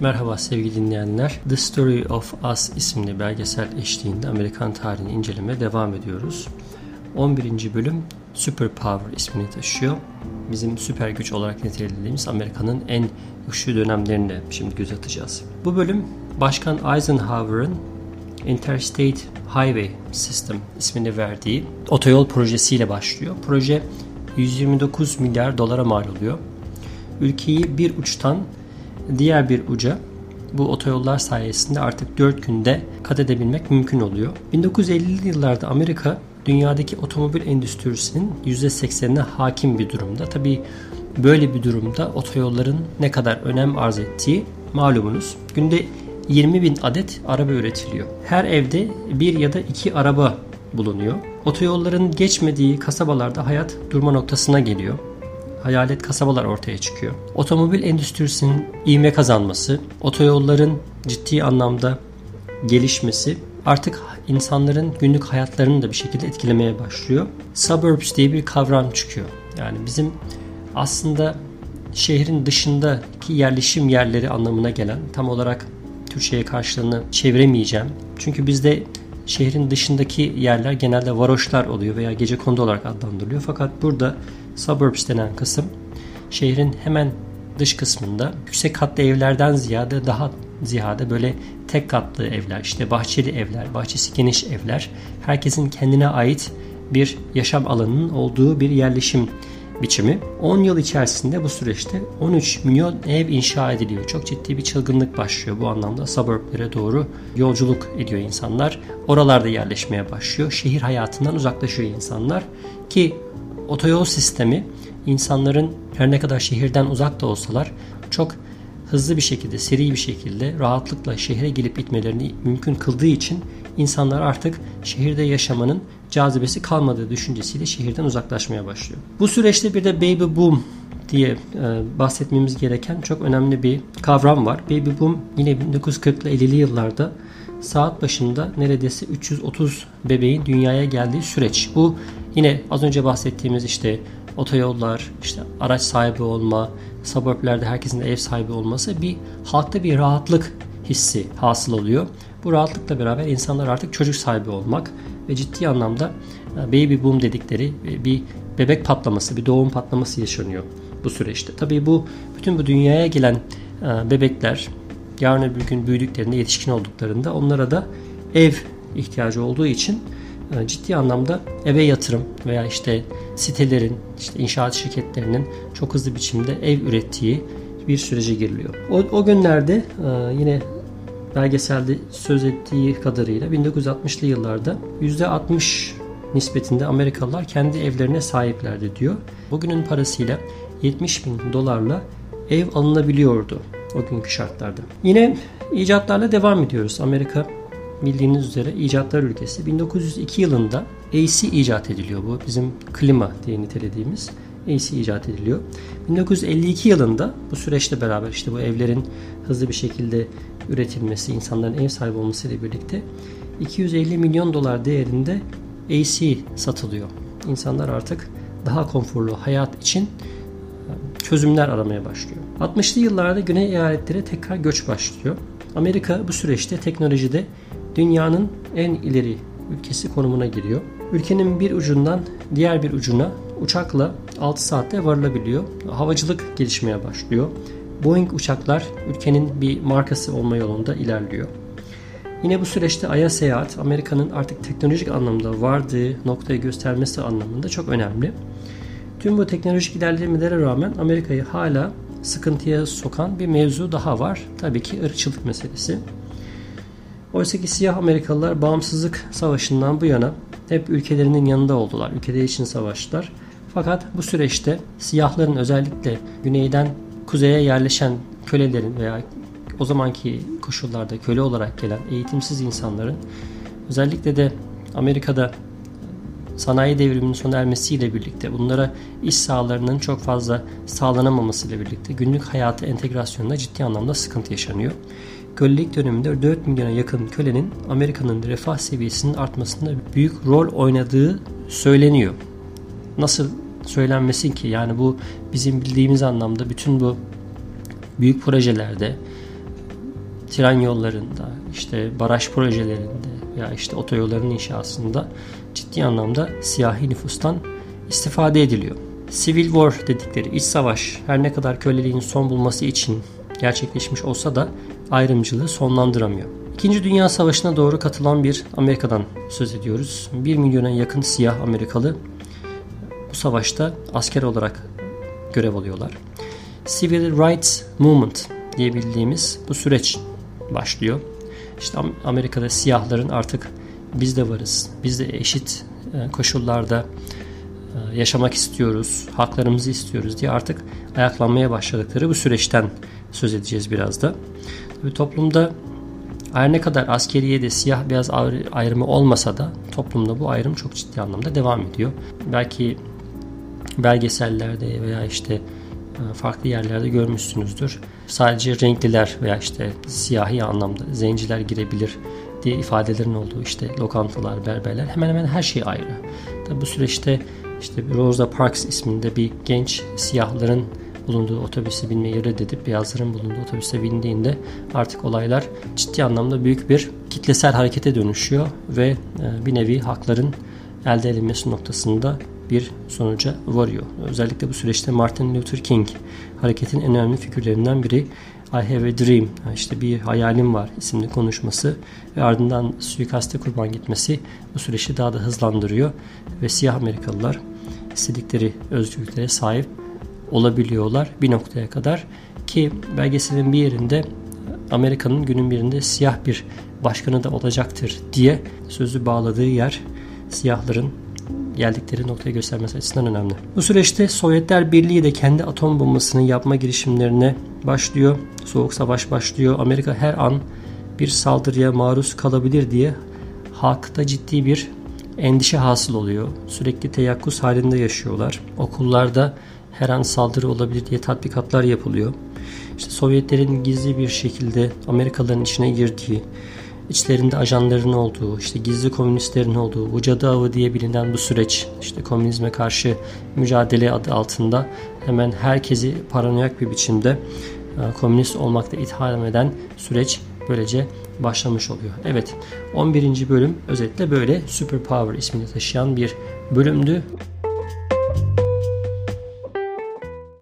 Merhaba sevgili dinleyenler. The Story of Us isimli belgesel eşliğinde Amerikan tarihini inceleme devam ediyoruz. 11. bölüm Super Power ismini taşıyor. Bizim süper güç olarak nitelediğimiz Amerika'nın en güçlü dönemlerini şimdi göz atacağız. Bu bölüm Başkan Eisenhower'ın Interstate Highway System ismini verdiği otoyol projesiyle başlıyor. Proje 129 milyar dolara mal oluyor. Ülkeyi bir uçtan diğer bir uca bu otoyollar sayesinde artık 4 günde kat edebilmek mümkün oluyor. 1950'li yıllarda Amerika dünyadaki otomobil endüstrisinin %80'ine hakim bir durumda. Tabi böyle bir durumda otoyolların ne kadar önem arz ettiği malumunuz. Günde 20 bin adet araba üretiliyor. Her evde bir ya da iki araba bulunuyor. Otoyolların geçmediği kasabalarda hayat durma noktasına geliyor. Hayalet kasabalar ortaya çıkıyor. Otomobil endüstrisinin ivme kazanması, otoyolların ciddi anlamda gelişmesi artık insanların günlük hayatlarını da bir şekilde etkilemeye başlıyor. Suburbs diye bir kavram çıkıyor. Yani bizim aslında şehrin dışındaki yerleşim yerleri anlamına gelen tam olarak Türkçe'ye karşılığını çeviremeyeceğim. Çünkü bizde şehrin dışındaki yerler genelde varoşlar oluyor veya gece kondu olarak adlandırılıyor. Fakat burada suburbs denen kısım şehrin hemen dış kısmında yüksek katlı evlerden ziyade daha ziyade böyle tek katlı evler, işte bahçeli evler, bahçesi geniş evler, herkesin kendine ait bir yaşam alanının olduğu bir yerleşim biçimi. 10 yıl içerisinde bu süreçte 13 milyon ev inşa ediliyor. Çok ciddi bir çılgınlık başlıyor bu anlamda. Suburblere doğru yolculuk ediyor insanlar. Oralarda yerleşmeye başlıyor. Şehir hayatından uzaklaşıyor insanlar ki otoyol sistemi insanların her ne kadar şehirden uzak da olsalar çok hızlı bir şekilde, seri bir şekilde rahatlıkla şehre gelip gitmelerini mümkün kıldığı için insanlar artık şehirde yaşamanın cazibesi kalmadığı düşüncesiyle şehirden uzaklaşmaya başlıyor. Bu süreçte bir de baby boom diye e, bahsetmemiz gereken çok önemli bir kavram var. Baby boom yine 1940'lı 50'li yıllarda saat başında neredeyse 330 bebeğin dünyaya geldiği süreç. Bu yine az önce bahsettiğimiz işte otoyollar, işte araç sahibi olma, suburblerde herkesin ev sahibi olması bir halkta bir rahatlık hissi hasıl oluyor. Bu rahatlıkla beraber insanlar artık çocuk sahibi olmak ve ciddi anlamda e, baby boom dedikleri e, bir bebek patlaması, bir doğum patlaması yaşanıyor bu süreçte. Tabii bu bütün bu dünyaya gelen e, bebekler yarın öbür gün büyüdüklerinde, yetişkin olduklarında onlara da ev ihtiyacı olduğu için ciddi anlamda eve yatırım veya işte sitelerin, işte inşaat şirketlerinin çok hızlı biçimde ev ürettiği bir sürece giriliyor. O, o günlerde yine belgeselde söz ettiği kadarıyla 1960'lı yıllarda %60 nispetinde Amerikalılar kendi evlerine sahiplerdi diyor. Bugünün parasıyla 70 bin dolarla ev alınabiliyordu o günkü şartlarda. Yine icatlarla devam ediyoruz. Amerika bildiğiniz üzere icatlar ülkesi. 1902 yılında AC icat ediliyor bu bizim klima diye nitelediğimiz AC icat ediliyor. 1952 yılında bu süreçle beraber işte bu evlerin hızlı bir şekilde üretilmesi, insanların ev sahibi olması ile birlikte 250 milyon dolar değerinde AC satılıyor. İnsanlar artık daha konforlu hayat için e, çözümler aramaya başlıyor. 60'lı yıllarda Güney eyaletlere tekrar göç başlıyor. Amerika bu süreçte teknolojide dünyanın en ileri ülkesi konumuna giriyor. Ülkenin bir ucundan diğer bir ucuna uçakla 6 saatte varılabiliyor. Havacılık gelişmeye başlıyor. Boeing uçaklar ülkenin bir markası olma yolunda ilerliyor. Yine bu süreçte Ay'a seyahat Amerika'nın artık teknolojik anlamda vardığı noktayı göstermesi anlamında çok önemli. Tüm bu teknolojik ilerlemelere rağmen Amerika'yı hala sıkıntıya sokan bir mevzu daha var. Tabii ki ırkçılık meselesi. Oysa ki siyah Amerikalılar bağımsızlık savaşından bu yana hep ülkelerinin yanında oldular. Ülkeleri için savaştılar. Fakat bu süreçte siyahların özellikle güneyden kuzeye yerleşen kölelerin veya o zamanki koşullarda köle olarak gelen eğitimsiz insanların özellikle de Amerika'da sanayi devriminin sona ermesiyle birlikte bunlara iş sahalarının çok fazla sağlanamaması ile birlikte günlük hayatı entegrasyonunda ciddi anlamda sıkıntı yaşanıyor. Kölelik döneminde 4 milyona yakın kölenin Amerika'nın refah seviyesinin artmasında büyük rol oynadığı söyleniyor. Nasıl söylenmesin ki yani bu bizim bildiğimiz anlamda bütün bu büyük projelerde tren yollarında, işte baraj projelerinde veya işte otoyolların inşasında ciddi anlamda siyahi nüfustan istifade ediliyor. Civil War dedikleri iç savaş her ne kadar köleliğin son bulması için gerçekleşmiş olsa da ayrımcılığı sonlandıramıyor. İkinci Dünya Savaşı'na doğru katılan bir Amerika'dan söz ediyoruz. 1 milyona yakın siyah Amerikalı bu savaşta asker olarak görev alıyorlar. Civil Rights Movement diye bildiğimiz bu süreç başlıyor. İşte Amerika'da siyahların artık biz de varız, biz de eşit e, koşullarda e, yaşamak istiyoruz, haklarımızı istiyoruz diye artık ayaklanmaya başladıkları bu süreçten söz edeceğiz biraz da. Tabii toplumda her ne kadar askeriyede siyah beyaz ayrımı olmasa da toplumda bu ayrım çok ciddi anlamda devam ediyor. Belki belgesellerde veya işte e, farklı yerlerde görmüşsünüzdür. Sadece renkliler veya işte siyahi anlamda zenciler girebilir diye ifadelerin olduğu işte lokantalar, berberler hemen hemen her şey ayrı. Tabi bu süreçte işte Rosa Parks isminde bir genç siyahların bulunduğu otobüse binmeyi reddedip beyazların bulunduğu otobüse bindiğinde artık olaylar ciddi anlamda büyük bir kitlesel harekete dönüşüyor ve e, bir nevi hakların elde edilmesi noktasında bir sonuca varıyor. Özellikle bu süreçte Martin Luther King hareketin en önemli figürlerinden biri I Have a Dream, işte bir hayalim var isimli konuşması ve ardından suikaste kurban gitmesi bu süreci daha da hızlandırıyor ve siyah Amerikalılar istedikleri özgürlüklere sahip olabiliyorlar bir noktaya kadar ki belgeselin bir yerinde Amerika'nın günün birinde siyah bir başkanı da olacaktır diye sözü bağladığı yer siyahların geldikleri noktaya göstermesi açısından önemli. Bu süreçte Sovyetler Birliği de kendi atom bombasını yapma girişimlerine başlıyor. Soğuk savaş başlıyor. Amerika her an bir saldırıya maruz kalabilir diye halkta ciddi bir endişe hasıl oluyor. Sürekli teyakkuz halinde yaşıyorlar. Okullarda her an saldırı olabilir diye tatbikatlar yapılıyor. İşte Sovyetlerin gizli bir şekilde Amerikalıların içine girdiği, içlerinde ajanların olduğu, işte gizli komünistlerin olduğu, bu avı diye bilinen bu süreç, işte komünizme karşı mücadele adı altında hemen herkesi paranoyak bir biçimde e, komünist olmakta itham eden süreç böylece başlamış oluyor. Evet 11. bölüm özetle böyle Superpower ismini taşıyan bir bölümdü.